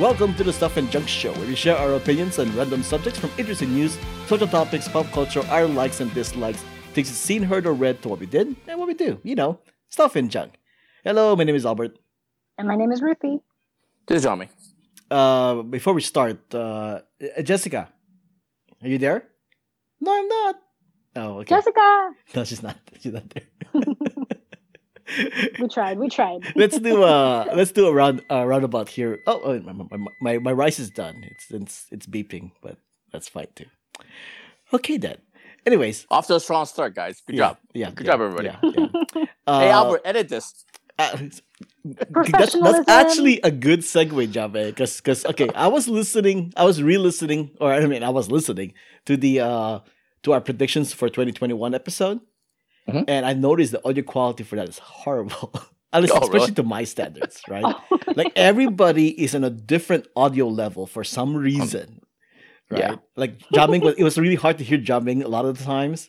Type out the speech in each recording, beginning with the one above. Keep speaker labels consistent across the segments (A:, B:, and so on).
A: Welcome to the Stuff and Junk Show, where we share our opinions on random subjects from interesting news, social topics, pop culture, our likes and dislikes, things you've seen, heard, or read to what we did and what we do. You know, stuff and junk. Hello, my name is Albert.
B: And my name is Ruthy.
C: This is Johnny.
A: Uh, before we start, uh, Jessica, are you there? No, I'm not. Oh, okay.
B: Jessica!
A: No, she's not. She's not there.
B: We tried, we tried.
A: let's do a let's do a round uh, roundabout here. Oh, oh my, my, my my rice is done. It's it's it's beeping, but that's fine too. Okay then. Anyways,
C: Off to a strong start, guys. Good
A: yeah,
C: job.
A: Yeah,
C: Good
A: yeah,
C: job, everybody.
A: Yeah, yeah. Uh,
C: hey, Albert, edit this.
A: uh, that's,
B: Professionalism.
A: that's actually a good segue, Jabe. Because, because, okay, I was listening, I was re-listening, or I mean, I was listening to the uh to our predictions for 2021 episode,
C: Mhm.
A: and I noticed the audio quality for that is horrible. At least,
C: Oh,
A: especially
C: really?
A: to my standards, right? like everybody is on a different audio level for some reason, right?
C: Yeah.
A: Like Jiaming was it was really hard to hear Jiaming a lot of the times,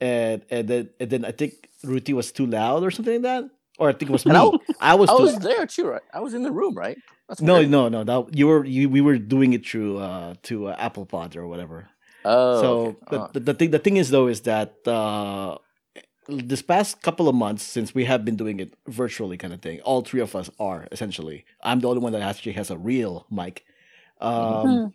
A: and and then and then I think Ruthy was too loud or something like that, or I think it was me.
C: I-
A: I was
C: I was there too, right? I was in the room, right? That's
A: no,
C: weird.
A: no, no. That you were you we were doing it through uh to uh, Apple Pod or whatever.
C: Oh,
A: so
C: okay.
A: the,
C: Oh.
A: the, the thing the thing is though is that uh this past couple of months since we have been doing it virtually kind of thing all three of us are essentially i'm the only one that actually has a real mic um
B: Hmm.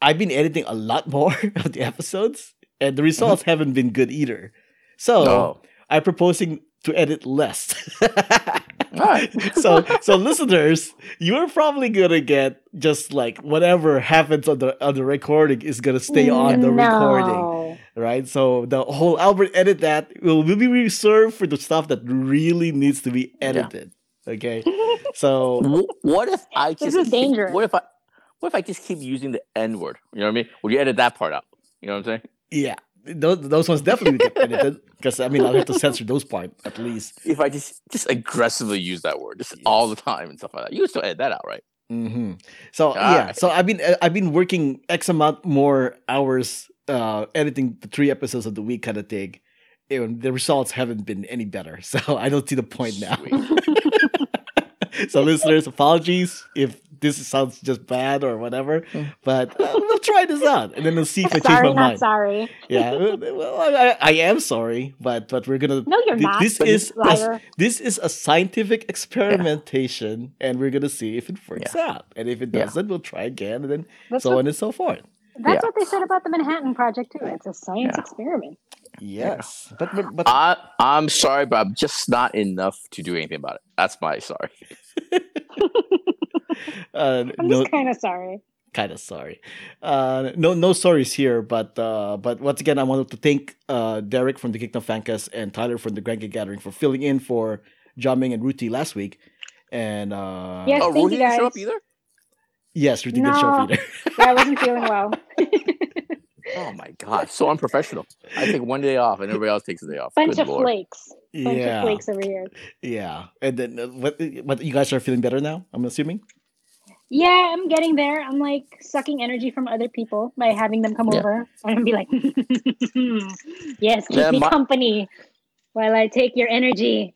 A: i've been editing a lot more of the episodes and the results haven't been good either so
C: no.
A: i'm proposing to edit less
C: All right.
A: so so listeners you're probably gonna get just like whatever happens on the on the recording is gonna stay on the
B: no.
A: recording right so the whole albert edit that will, will be reserved for the stuff that really needs to be edited okay so
C: What if I
B: This
C: just
B: is
C: keep-
B: dangerous.
C: What if I? What if I just keep using the N word? You know what I mean? Would you edit that part out? You know what I'm saying?
A: yeah those, those ones definitely get edited because i mean i'll have to censor those parts at least
C: If I just just aggressively use that word just all the time and stuff like that, you can still edit that out, right?
A: Hmm So yeah, so I've been uh, I've been working X amount more hours uh, editing the three episodes of the week kind of thing. And the results haven't been any better, so I don't see the point now. So listeners, apologies if this sounds just bad or whatever,
C: Hmm.
A: but uh, we'll try this out and then we'll see if I change
B: Sorry,
A: my
B: not
A: mind.
B: sorry.
A: Yeah, well, I, I am sorry, but but we're gonna.
B: No, you're
A: thi-
B: not.
A: This
C: But
A: is a, this is a scientific experimentation, and we're gonna see if it works out. And if it doesn't, we'll try again, and then
B: That's,
A: so
B: what,
A: on and so forth.
B: that's
C: Yeah.
B: what they said about the Manhattan Project too. It's a science
C: Yeah.
B: experiment.
A: Yes, but but, but
C: I I'm sorry, but I'm just not enough to do anything about it. That's my sorry.
A: uh,
B: I'm
A: no,
B: just kind of sorry.
A: kind of sorry. Uh, no, no sorries here. But uh, but once again, I wanted to thank uh, Derek from the Kingdom Fancast and Tyler from the Grand Geek Gathering for filling in for Jiaming and Ruthy last week. And uh,
B: Yes,
C: oh,
B: thank
C: Rudy
B: you
C: didn't show up either.
A: yes, Ruthy didn't show up either.
B: Yeah, I wasn't feeling well.
C: Oh my god, so unprofessional. I take one day off and everybody else takes a day off.
B: Bunch
C: Good
B: of
C: lord.
B: flakes. Bunch
A: yeah,
B: of flakes over here.
A: yeah. And then uh, what? What you guys are feeling better now? I'm assuming.
B: Yeah, I'm getting there. I'm like sucking energy from other people by having them come
C: Yeah.
B: over and be like, "Yes, keep
C: Yeah,
B: me
C: my-
B: company while I take your energy."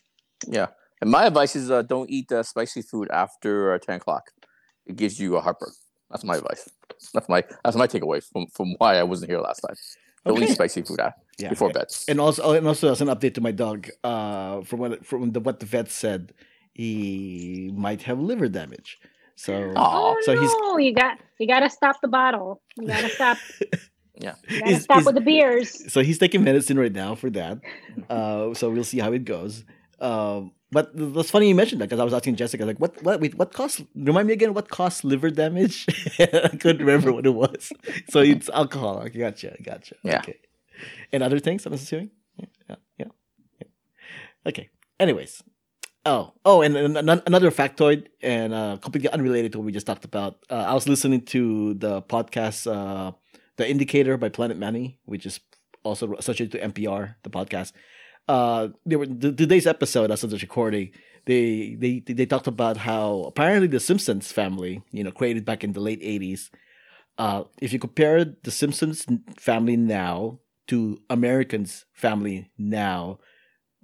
C: Yeah, and my advice is uh, don't eat uh, spicy food after uh, ten o'clock. It gives you a heartburn. That's my advice. That's my that's my takeaway from from why I wasn't here last time. Don't
A: Okay.
C: eat spicy food after,
A: Yeah.
C: before bed.
A: And also, and also as an update to my dog, uh, from what from the what the vet said, he might have liver damage. So
B: Oh
A: so he's-
B: no, you got you got to stop the bottle. You got to stop.
C: Yeah.
B: You got to
A: Is-
B: stop
A: is-
B: with the beers.
A: so he's taking medicine right now for that. Uh, so we'll see how it goes. Um, but that's funny you mentioned that because I was asking Jessica like, what what wait, what caused? Remind me again, what caused liver damage? I couldn't remember what it was. So it's alcohol. Okay, gotcha, gotcha.
C: Yeah.
A: Okay. And other things, I'm assuming. Yeah, yeah, yeah. yeah. Okay. Anyways. Oh, oh, and, and an- another factoid, and uh, completely unrelated to what we just talked about. Uh, I was listening to the podcast, uh, "The Indicator" by Planet Money, which is also associated to NPR, the podcast. Uh, they were today's episode, as of the recording, they they they talked about how apparently the Simpsons family, you know, created back in the late '80s. Uh, if you compare the Simpsons family now to Americans' family now,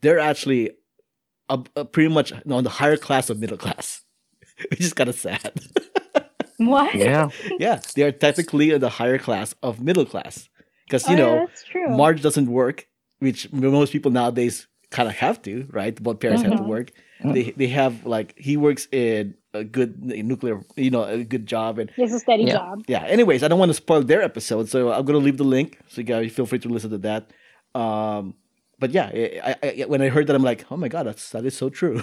A: they're actually a, a pretty much on the higher class of middle class, which is kind of sad.
B: What?
C: Yeah.
A: yeah, they are technically in the higher class of middle class because you
B: Oh,
A: know
B: that's true.
A: Marge doesn't work, which most people nowadays kind of have to, right? Both parents have to
B: Mhm.
A: work.
C: Mhm.
A: They they have like he works in a good nuclear, you know, a good job, and
B: It's a steady
C: Yeah.
B: job.
A: yeah. Anyways, I don't want to spoil their episode, so I'm gonna leave the link so you guys feel free to listen to that. Um, but yeah, I, I, when I heard that, I'm like, oh my god, that's that is so true.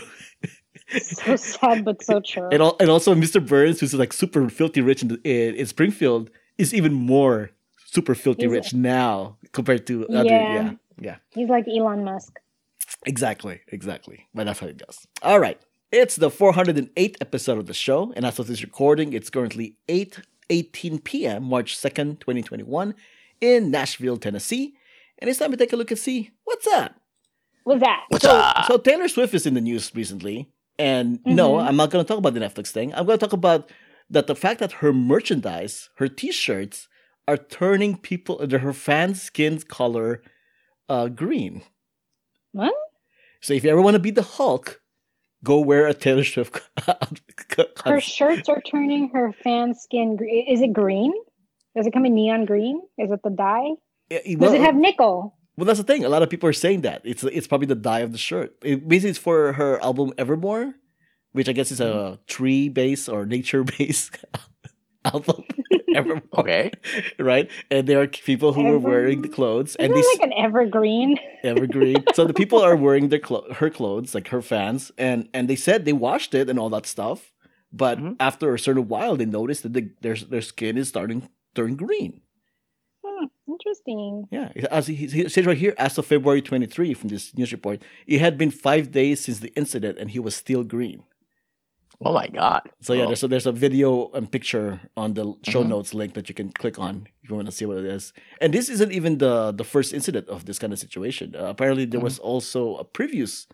B: So sad, but so true.
A: and, and also Mr. Burns, who's like super filthy rich in, in, in Springfield, is even more super filthy
B: He's-
A: rich now compared to other.
B: Yeah.
A: Yeah, yeah,
B: He's like Elon Musk.
A: exactly, exactly. But that's how it goes. All right, it's the 408th episode of the show, and as of this recording, it's currently 8 18 p.m. March 2nd, 2021, in Nashville, Tennessee. And it's time to take a look and see what's up.
B: What's that?
C: What's
A: so,
C: up?
A: so Taylor Swift is in the news recently, and no,
B: Mhm.
A: I'm not going to talk about the Netflix thing. I'm going to talk about that the fact that her merchandise, her T-shirts, are turning people, her fans' skin color, uh, green.
B: What?
A: So if you ever want to be the Hulk, go wear a Taylor Swift.
B: Her shirts are turning her fan skin. gre- Is it green? Does it come in neon green? Is it the dye?
A: Yeah,
B: Does
A: well,
B: it have nickel?
A: well, that's the thing. A lot of people are saying that it's it's probably the dye of the shirt. It, basically, it's for her album Evermore, which I guess is
B: Mm-hmm.
A: a tree based or nature based album. Evermore,
C: Okay.
A: right? And there are people who are wearing the clothes,
B: Isn't
A: and
B: it
A: these
B: like an evergreen?
A: evergreen. so the people are wearing their clo- her clothes, like her fans, and and they said they washed it and all that stuff, but
C: Mhm.
A: after a certain while, they noticed that the, their their skin is starting turn green.
B: Interesting.
A: Yeah, as he, he says right here, as of February 23 from this news report, it had been five days since the incident, and he was still green.
C: Oh my god.
A: So yeah,
C: Oh.
A: there's a, there's a video and picture on the show
C: Mhm.
A: notes link that you can click on if you want to see what it is. And this isn't even the the first incident of this kind of situation. Uh, apparently, there was also a previous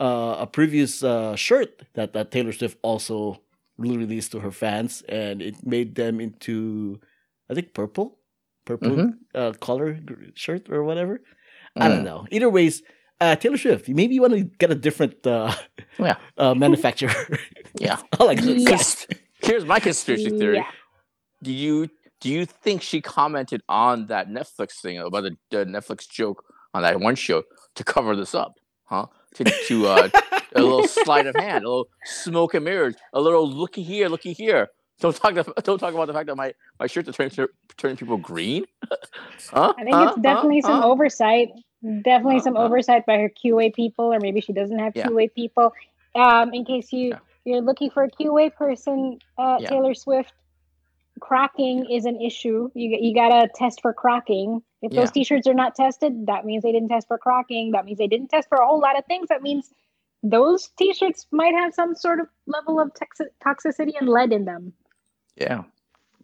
A: uh, a previous uh, shirt that that Taylor Swift also released to her fans, and it made them into I think purple, purple
C: Mhm.
A: uh, color shirt or whatever. I don't
C: Mm.
A: know. Either ways, uh, Taylor Swift, maybe you want to get a different uh,
C: Yeah.
A: uh, manufacturer.
C: Yeah.
A: I like this.
C: Here's my conspiracy theory.
B: Yeah.
C: Do you do you think she commented on that Netflix thing about the, the Netflix joke on that one show to cover this up? Huh? To, to uh, a little sleight of hand, a little smoke and mirrors, a little looky here, looky here. Don't talk. The, don't talk about the fact that my my shirt is turning turning people green. huh?
B: I think
C: Huh?
B: it's definitely
C: Huh?
B: some oversight. Definitely some oversight by her QA people, or maybe she doesn't have
C: Yeah.
B: QA people. Um, in case you
C: Yeah.
B: you're looking for a QA person, uh,
C: Yeah.
B: Taylor Swift, cracking is an issue. You you gotta test for cracking. If those. T-shirts are not tested, that means they didn't test for cracking. That means they didn't test for a whole lot of things. That means those T-shirts might have some sort of level of toxi- toxicity and lead in them.
C: Yeah.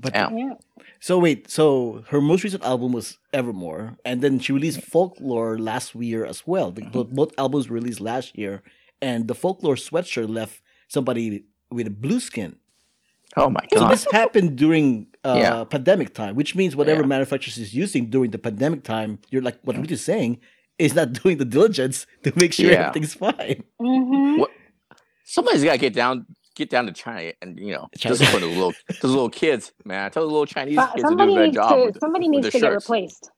A: But
C: Yeah.
B: Yeah.
A: So wait, so her most recent album was Evermore, and then she released Folklore last year as well. The, both, both albums released last year, and the Folklore sweatshirt left somebody with a blue skin.
C: Oh my god!
A: So this happened during uh,
C: Yeah.
A: pandemic time, which means whatever
C: Yeah.
A: manufacturers is using during the pandemic time, you're like what Ruth is saying, is not doing the diligence to make sure
C: Yeah.
A: everything's fine.
B: hmm
C: What- Somebody's got to get down, get down to China, and you know,
A: China.
C: discipline those little, those little kids, man. Tell the little Chinese
B: But
C: kids to do
B: somebody
C: a better
B: needs
C: job.
B: to
C: with-
B: somebody
C: with
B: needs
C: their
B: to get replaced.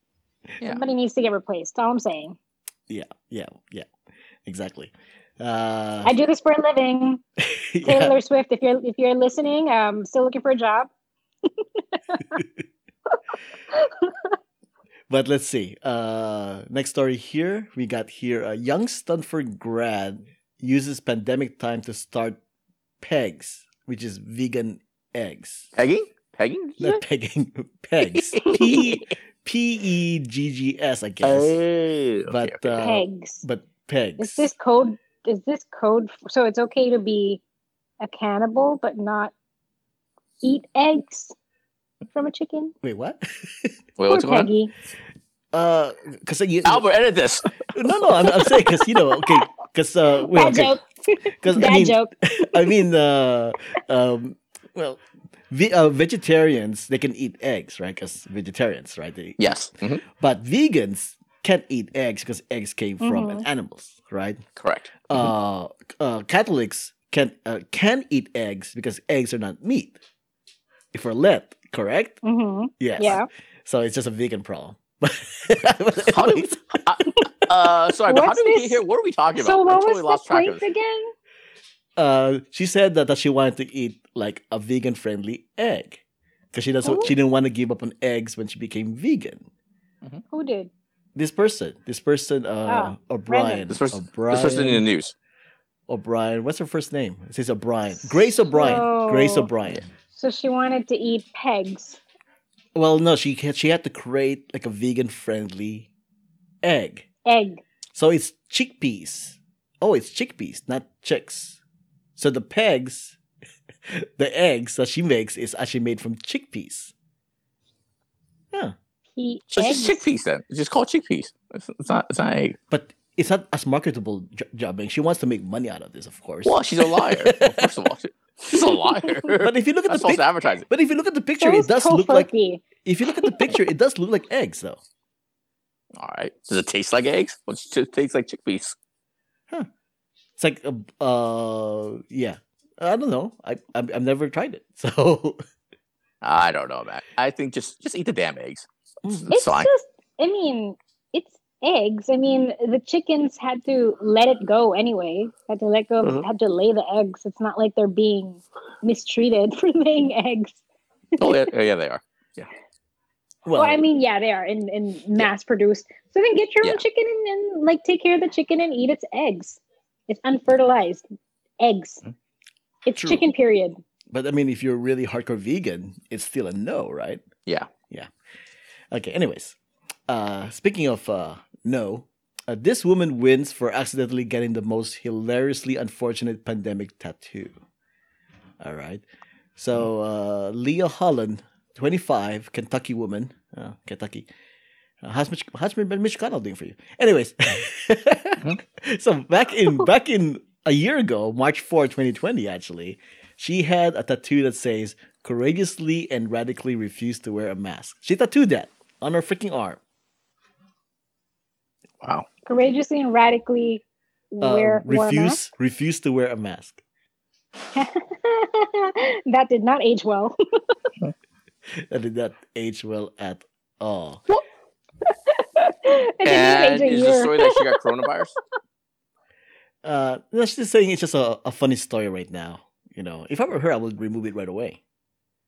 C: Yeah.
B: Somebody needs to get replaced. All I'm saying.
A: Yeah, yeah, yeah, exactly. Uh,
B: I do this for a living.
A: yeah.
B: Taylor Swift, if you're if you're listening, um, still looking for a job.
A: But let's see. Uh, next story here. We got here a young Stanford grad uses pandemic time to start Pegs, which is vegan eggs.
C: Pegging? Pegging?
A: Not pegging, Pegs. P P E G G S, I guess.
C: Oh,
A: but
C: okay, okay.
A: uh,
B: Pegs.
A: but Pegs.
B: Is this code? Is this code? So it's okay to be a cannibal, but not eat eggs from a chicken.
A: Wait, what?
C: Wait,
B: Poor
C: what's going on?
B: Peggy.
A: uh, because you
C: Albert, edit this.
A: no, no, I'm, I'm saying because you know, okay, because uh, wait,
B: Bad
A: okay,
B: joke.
A: because I mean,
B: joke.
A: I mean, uh, um, well, ve- uh, vegetarians they can eat eggs, right? Because vegetarians, right? They,
C: Yes, mhm,
A: But vegans can't eat eggs because eggs came from
B: Mhm.
A: animals, right?
C: correct.
A: Uh, uh, Catholics can uh, can eat eggs because eggs are not meat. If we're Lent, correct?
B: hmm
A: Yes.
B: Yeah.
A: So it's just a vegan problem.
C: How do
A: Anyways,
C: Uh, sorry, but how did we get here? What are we talking
B: So
C: about? I
B: what
C: totally
B: was
C: lost
B: the
C: track of
B: point
C: this.
B: again?
A: uh, she said that, that she wanted to eat like a vegan friendly egg because she doesn't
B: Oh.
A: she didn't want to give up on eggs when she became vegan.
B: Who did?
A: This person, this person, uh, O'Brien,
B: random.
C: This person,
A: O'Brien,
C: this person in the news.
A: O'Brien. What's her first name? It says O'Brien. Grace O'Brien. Grace O'Brien.
B: So she wanted to eat pegs.
A: Well, no, she had, she had to create like a vegan friendly egg.
B: Egg.
A: So it's chickpeas. Oh, it's chickpeas, not chicks. So the pegs, the eggs that she makes is actually made from chickpeas. Yeah,
B: He
C: So it's just chickpeas then. It's just called chickpeas. It's, it's not. It's not egg.
A: but it's not as marketable jo- jobbing. She wants to make money out of this, of course.
C: Well, she's a liar. well, first of all, she's a liar.
A: But if you look at
C: That's
A: the
C: false
A: picture,
C: advertising.
A: but if you look at the picture, it does look like. If you look at the picture, it does look like eggs, though.
C: All right. Does it taste like eggs? Well, it just tastes like chickpeas. Huh.
A: It's like, uh, uh yeah. I don't know. I I've, I've never tried it, so
C: I don't know, man. I think just just eat the damn eggs. It's, it's
B: It's just, I mean, it's eggs. I mean, the chickens had to let it go anyway. Had to let go.
C: Mhm.
B: Had to lay the eggs. It's not like they're being mistreated for laying eggs.
C: oh yeah, yeah, they are.
B: Well, I mean, yeah, they are in, in mass produced. So then get your
C: Yeah.
B: own chicken and, and like take care of the chicken and eat its eggs. It's unfertilized eggs.
C: Mm.
B: It's
A: True.
B: chicken. Period.
A: But I mean, if you're really hardcore vegan, it's still a no, right?
C: Yeah.
A: Yeah. Okay. Anyways, uh, speaking of uh, no, uh, this woman wins for accidentally getting the most hilariously unfortunate pandemic tattoo. All right. So uh, Leah Holland, 25, Kentucky woman, uh, Kentucky. Uh, how's Mitch, how's Mitch McConnell doing for you? Anyways, so back in back in a year ago, March 4, 2020, actually, she had a tattoo that says courageously and radically refuse to wear a mask. She tattooed that on her freaking arm.
C: Wow.
B: Courageously and radically
A: Uh,
B: wear, wear a
A: refuse
B: mask.
A: refuse to wear a mask.
B: that did not age well.
A: That did not age well at all.
B: it
C: And
B: even age a
C: is the story that she got coronavirus?
A: Uh, that's just saying it's just a, a funny story right now. You know, if I were her, I would remove it right away.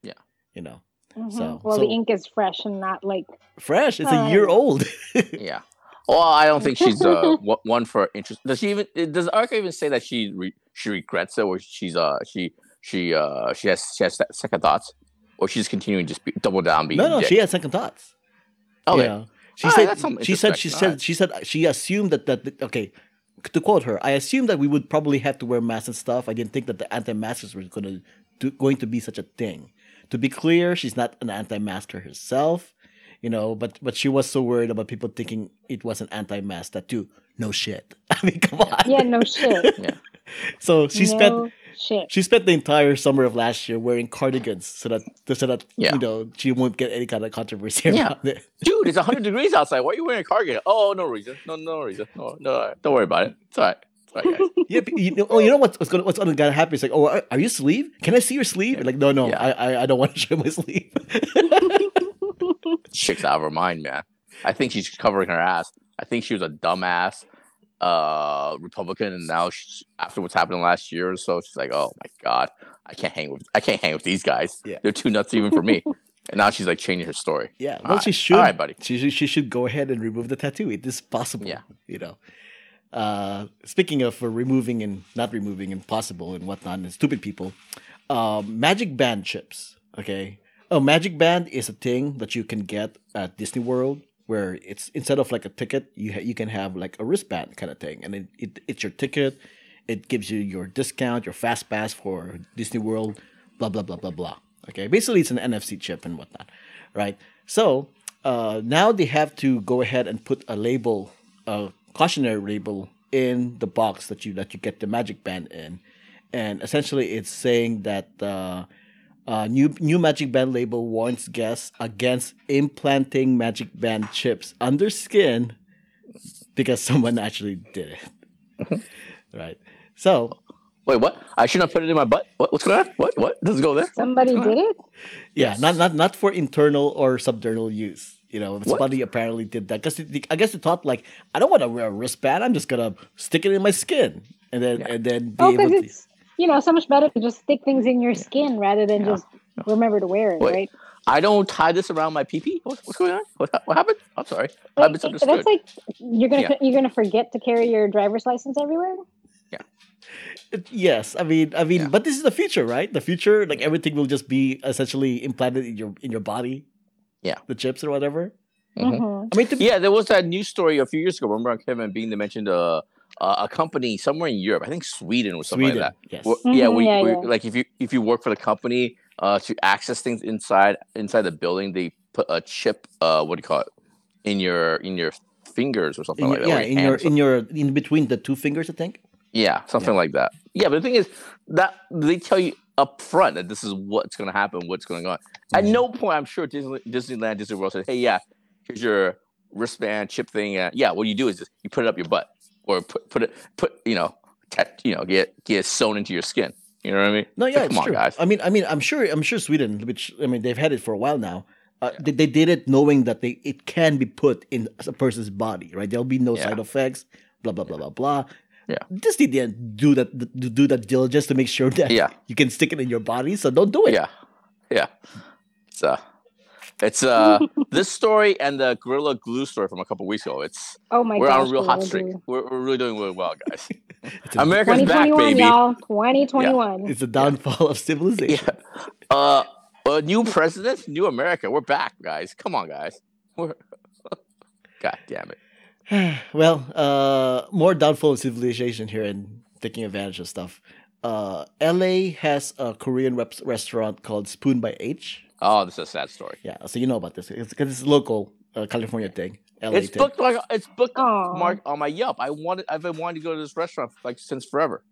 C: Yeah.
A: You know,
B: Mhm.
A: So-
B: well,
A: so-
B: the ink is fresh and not like
A: fresh. It's a
B: Uh,
A: year old.
C: yeah. Well, I don't think she's uh one- one for interest. Does she even? Does the article even say that she re, she regrets it, or she's uh she she uh she has she has se- second thoughts, or she's continuing to just be, double down being
A: no, no,
C: dick?
A: she had second thoughts.
C: okay.
A: Yeah. She
C: Alright,
A: said
C: that's
A: she said she
C: introspection,
A: said
C: alright.
A: she said she assumed that that okay to quote her I assumed that we would probably have to wear masks and stuff I didn't think that the anti-maskers were going to do, going to be such a thing to be clear she's not an anti-masker herself you know but but she was so worried about people thinking it was an anti-mask tattoo no shit I mean come on
B: yeah, no shit.
C: Yeah.
A: so she
B: no
A: spent
B: shit.
A: she spent the entire summer of last year wearing cardigans so that so that
C: Yeah.
A: you know she won't get any kind of controversy
C: Yeah.
A: around it
C: Dude, it's 100 degrees outside. Why are you wearing a cardigan? Oh, no reason. No, no reason. No, no, don't worry about it. It's all right. It's all right.
A: Yeah, but you know, oh, you know what's what's gonna what's gonna gonna happen? It's like, oh, are- are you sleeve? Can I see your sleeve? Like, no, no,
C: Yeah.
A: I, I I don't want to show my sleeve.
C: Chick's out of her mind, man. I think she's covering her ass. I think she was a dumbass uh Republican, and now she, after what's happened last year or so, she's like, oh my god, I can't hang with I can't hang with these guys.
A: Yeah.
C: They're too nuts even for me. and now she's like changing her story.
A: yeah, well,
C: right.
A: she should.
C: All right, buddy.
A: She she should go ahead and remove the tattoo. It is possible.
C: Yeah.
A: you know. Uh, speaking of uh, removing and not removing and possible and whatnot and stupid people, um, Magic Band chips. Okay. Oh, Magic Band is a thing that you can get at Disney World where it's instead of like a ticket, you ha- you can have like a wristband kind of thing, and it, it it's your ticket. It gives you your discount, your fast pass for Disney World, blah blah blah blah blah. Okay, basically it's an NFC chip and whatnot, right? So uh, now they have to go ahead and put a label, a cautionary label in the box that you that you get the Magic Band in, and essentially it's saying that. Uh, uh, new new Magic Band label warns guests against implanting Magic Band chips under skin because someone actually did it. right. So
C: Wait, what? I shouldn't have put it in my butt. What, what's going on? What? What? Does it go there?
B: Somebody did it.
A: Yeah, not not not for internal or subdermal use. You know,
C: What?
A: somebody apparently did that because I guess they thought like, I don't want to wear a wristband. I'm just gonna stick it in my skin and then
C: Yeah.
A: and then be
B: Oh,
A: able to.
B: It's you know so much better to just stick things in your skin rather than
C: Yeah.
B: just remember to wear it,
C: Wait.
B: right?
C: I don't tie this around my pee pee. What's, what's going on? What, what happened? I'm sorry. I misunderstood.
B: that's like you're gonna
C: Yeah.
B: you're gonna forget to carry your driver's license everywhere. Yeah.
A: Yes, I mean, I mean,
C: Yeah.
A: but this is the future, right? The future, like everything will just be essentially implanted in your in your body.
C: Yeah.
A: the chips or whatever.
C: Mhm.
B: Mhm.
A: I mean, to,
C: Yeah, there was that news story a few years ago. Remember Kevin Bean, they mentioned a, a a company somewhere in Europe, I think Sweden or something
A: Sweden,
C: like that.
A: yes.
C: Well, yeah,
B: Mhm,
C: we,
B: yeah,
C: we
B: yeah.
C: like if you if you work for the company uh, to access things inside inside the building, they put a chip. Uh, what do you call it? In your in your fingers or something
A: In
C: like that.
A: yeah, in your in your in between the two fingers, I think.
C: yeah, something like that. Yeah, but the thing is that they tell you up front that this is what's going to happen, what's going on. At
A: Mhm.
C: no point, I'm sure Disney, Disneyland, Disney World said, "Hey, yeah, here's your wristband chip thing." Uh, yeah, what you do is just you put it up your butt or put put it put you know tat, you know get get sewn into your skin. You know what I mean?
A: No,
C: So
A: yeah,
C: come
A: it's
C: on,
A: true.
C: guys.
A: I mean, I mean, I'm sure, I'm sure Sweden, which I mean, they've had it for a while now. Uh, they, they did it knowing that they it can be put in a person's body, right? There'll be no
C: Yeah.
A: side effects. Blah blah blah blah blah.
C: Yeah.
A: Just didn't do that. Do do that diligence to make sure that
C: Yeah.
A: you can stick it in your body. So don't do it.
C: Yeah, yeah. So it's uh, this story and the Gorilla Glue story from a couple weeks ago. It's
B: Oh my
C: we're
B: gosh,
C: on a real hot streak. We're, we're really doing really well, guys.
A: It's a,
C: America's back,
B: 2021,
C: baby.
B: y'all. 2021.
A: it's the downfall of civilization.
C: Yeah. Uh, a new president, new America. We're back, guys. Come on, guys. We're... God damn it.
A: well, uh, more downfall of civilization here and taking advantage of stuff. Uh, LA has a Korean rep- restaurant called Spoon by H.
C: Oh, this is a sad story.
A: Yeah, so you know about this because it's a local uh, California thing. LA
C: It's
A: thing.
C: booked like it's booked
B: Aw.
C: mark on my Yelp. I wanted. I've been wanting to go to this restaurant like since forever.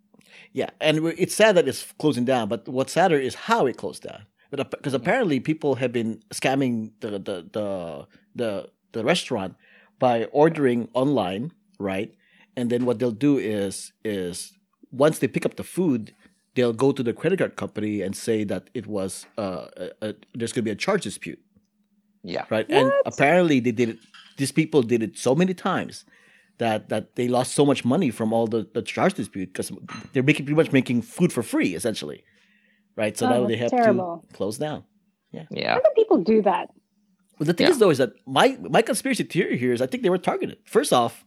A: Yeah, and it's sad that it's closing down. But what's sadder is how it closed down. But because apparently people have been scamming the the the the, the restaurant by ordering online, right? And then what they'll do is is once they pick up the food, they'll go to the credit card company and say that it was uh, a, a, there's going to be a charge dispute,
C: Yeah.
A: right? And apparently they did it. These people did it so many times that that they lost so much money from all the, the charge dispute because they're making pretty much making food for free essentially, right? So
B: Oh,
A: now they have
B: terrible.
A: to close down.
C: Yeah. Yeah.
B: How do people do that?
A: But the thing
C: Yeah.
A: is though is that my my conspiracy theory here is I think they were targeted. First off,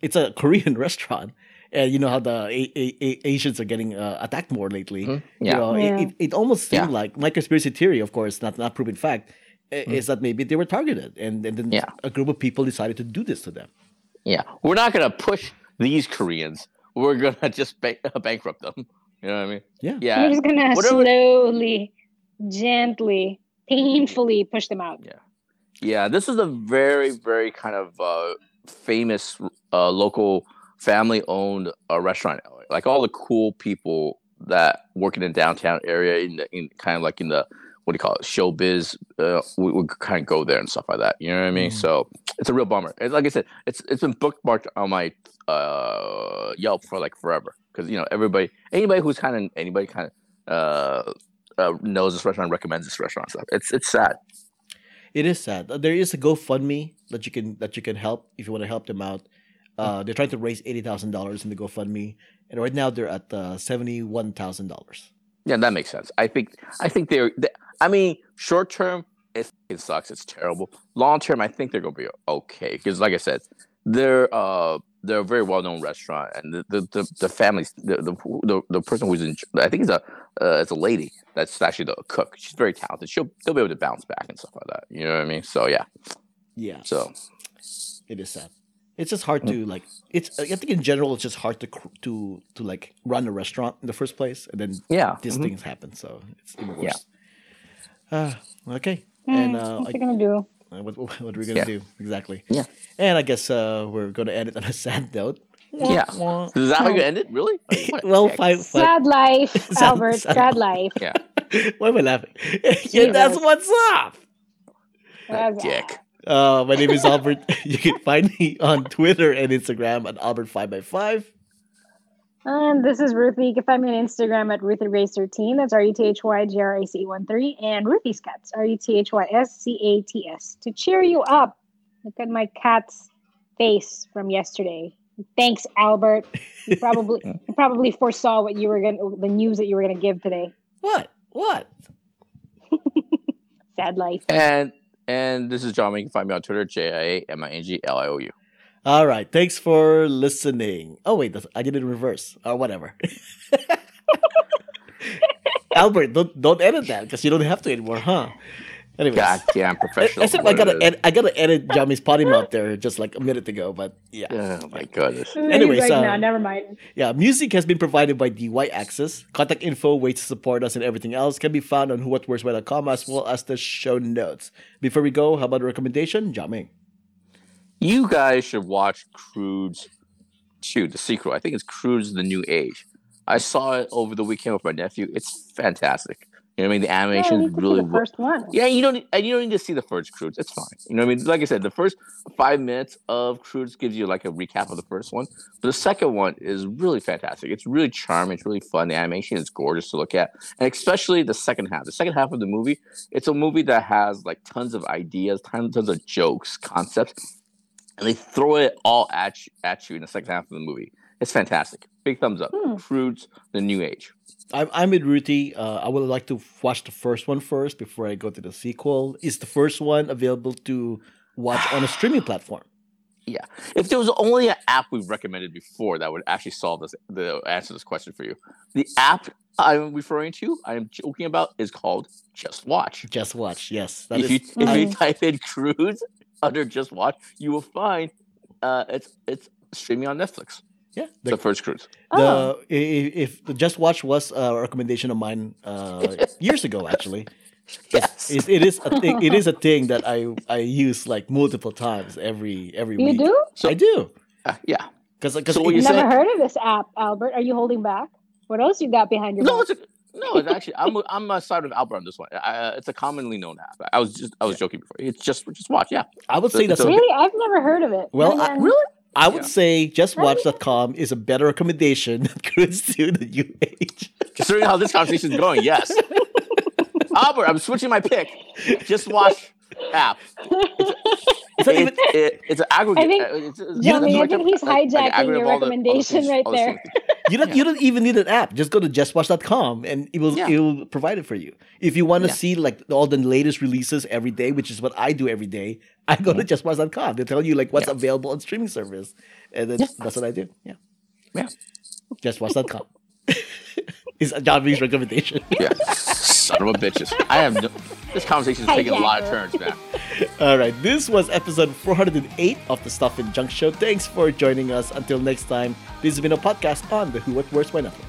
A: it's a Korean restaurant. And you know how the A- A- A- Asians are getting uh, attacked more lately.
C: Mhm.
A: You
C: Yeah.
A: know,
B: Yeah.
A: It, it, it almost seemed
C: Yeah.
A: like my conspiracy theory, of course, not not proven fact, i- is that maybe they were targeted, and, and then
C: Mm-hmm. Yeah.
A: a group of people decided to do this to them.
C: Yeah. We're not gonna push these Koreans. We're gonna just bank- bankrupt them. You know what I mean?
A: Yeah.
C: Yeah.
B: We're just gonna slowly, gently, painfully push them out.
C: Yeah, yeah. this is a very, very kind of uh, famous uh, local family-owned uh, restaurant. Like all the cool people that work in the downtown area, in the in kind of like in the what do you call it, showbiz, uh, we would kind of go there and stuff like that. You know what I mean?
A: Mhm.
C: So it's a real bummer. It's, like I said, it's it's been bookmarked on my uh, Yelp for like forever because you know everybody, anybody who's kind of anybody kind of uh, uh, knows this restaurant, recommends this restaurant stuff. It's it's sad.
A: It is sad. There is a GoFundMe that you can that you can help if you want to help them out. Uh, they're trying to raise eighty thousand dollars in the GoFundMe, and right now they're at uh, seventy one thousand dollars.
C: Yeah, that makes sense. I think I think they're. They, I mean, short term, it, it sucks. It's terrible. Long term, I think they're gonna be okay because, like I said, they're uh they're a very well known restaurant, and the the the, the families the, the the the person who's in I think it's a uh, it's a lady that's actually the cook. She's very talented. She'll they'll be able to bounce back and stuff like that. You know what I mean? So yeah.
A: Yeah,
C: So
A: it is sad. It's just hard to like. It's I think in general it's just hard to to to like run a restaurant in the first place, and then
C: yeah,
A: these
C: mhm.
A: things happen. So it's even
C: Yeah.
A: worse. Ah, okay.
B: Hmm,
A: And uh,
B: what's
A: I-
B: it gonna do?
A: Uh, what, what are we gonna
C: Yeah.
A: do exactly?
C: Yeah.
A: And I guess uh, we're gonna end it on a sad note.
C: Yeah.
A: Wah,
C: Is that how you end it? Really?
A: Well,
C: heck?
A: fine. fine.
B: Sad life,
A: Sad-
B: Albert.
A: sad
B: Sad, life.
C: Yeah.
A: Why am I laughing? yeah, that's what's up.
B: That's-
C: Dick.
A: Uh, my name is Albert. you can find me on Twitter and Instagram at Albert5 by 5
B: And this is Ruthy. You can find me on Instagram at RuthyGrace13. That's R U T H Y G R A C E 1 3. And Ruthy's Cats, R U T H Y S C A T S. To cheer you up, look at my cat's face from yesterday. Thanks, Albert. You probably you probably foresaw what you were gonna the news that you were gonna give today.
A: What? What?
B: Sad life.
C: And and this is John. You can find me on Twitter, J I A M I N G L I O U.
A: All right. Thanks for listening. Oh wait, I did it in reverse. Or whatever. Albert, don't don't edit that because you don't have to anymore, huh? Anyways,
C: Goddamn professional.
A: except I gotta ed- I gotta edit Jami's potty mouth there just like a minute ago, but yeah.
C: Oh my goodness.
A: Anyways,
B: He's like,
A: uh,
B: no, never mind.
A: Yeah, music has been provided by the Y Axis. Contact info, ways to support us, and everything else can be found on whowhatwhereswhy.com as well as the show notes. Before we go, how about a recommendation? Jiaming.
C: You guys should watch Croods shoot the sequel. I think it's Croods The New Age. I saw it over the weekend with my nephew. It's fantastic. You know what I mean? The animation
B: need
C: is
B: to see
C: really
B: the first one.
C: Yeah, you don't and you don't need to see the first Croods. It's fine. You know what I mean? Like I said, the first five minutes of Croods gives you like a recap of the first one. But the second one is really fantastic. It's really charming. It's really fun. The animation is gorgeous to look at, and especially the second half. The second half of the movie, it's a movie that has like tons of ideas, tons, tons of jokes, concepts, and they throw it all at you, at you in the second half of the movie. It's fantastic. Big thumbs up.
B: Hmm.
C: Croods, the new age.
A: I'm, I'm with Ruthy. Uh, I would like to watch the first one first before I go to the sequel. Is the first one available to watch on a streaming platform?
C: Yeah. If there was only an app we've recommended before that would actually solve this, the answer this question for you. The app I'm referring to, I'm joking about, is called Just Watch.
A: Just watch. Yes, that
C: If
A: is.
C: you if you type in Cruise under Just Watch, you will find uh, it's it's streaming on Netflix.
A: Yeah,
C: The
A: the,
C: first Cruise.
A: the
B: Oh,
A: i- i- if the Just Watch was a recommendation of mine uh, years ago, actually.
C: Yes.
A: It, it is a thing. It is a thing that I I use like multiple times every every
B: you
A: week.
B: You do?
C: So-
A: I do
C: Uh, yeah.
A: because because
C: So what you
B: Never
C: said-
B: heard of this app, Albert. Are you holding back? What else you got behind your
C: No,
B: back?
C: it's a, no, it's actually I'm I'm a side of Albert on this one. Uh, it's a commonly known app. I was just I was joking before. It's just just watch. Yeah.
A: I would say
C: so-
A: that's
C: so-
B: Really? I've never heard of it.
A: Well,
B: Then
A: I-
C: Really?
A: I would
C: Yeah.
A: say justwatch.com is a better recommendation than Cruise to the UH.
C: Considering how this conversation is going, yes. Albert, I'm switching my pick. Just watch app.
A: It's not
C: It, it, it's an aggregate.
B: I think-
C: uh, it's, it's,
B: Johnny, I think he's
C: like- like
B: hijacking your
C: of the-
B: recommendation right
C: the
B: there.
A: You don't
C: Yeah.
A: you don't even need an app. Just go to justwatch.com and it will
C: Yeah.
A: it will provide it for you. If you want to
C: Yeah.
A: see like all the latest releases every day, which is what I do every day, I go to justwatch.com. They tell you like what's
C: Mm-hmm.
A: Available on streaming service, and then that's what I do. Yeah,
C: Yeah.
A: justwatch.com. is John B's recommendation.
C: Yeah. Son of a bitches. I have no, this conversation is taking a lot of turns, man.
A: All right, this was episode 408 of the Stuff and Junk Show. Thanks for joining us. Until next time, this has been a podcast on the Who What Where's Why Network.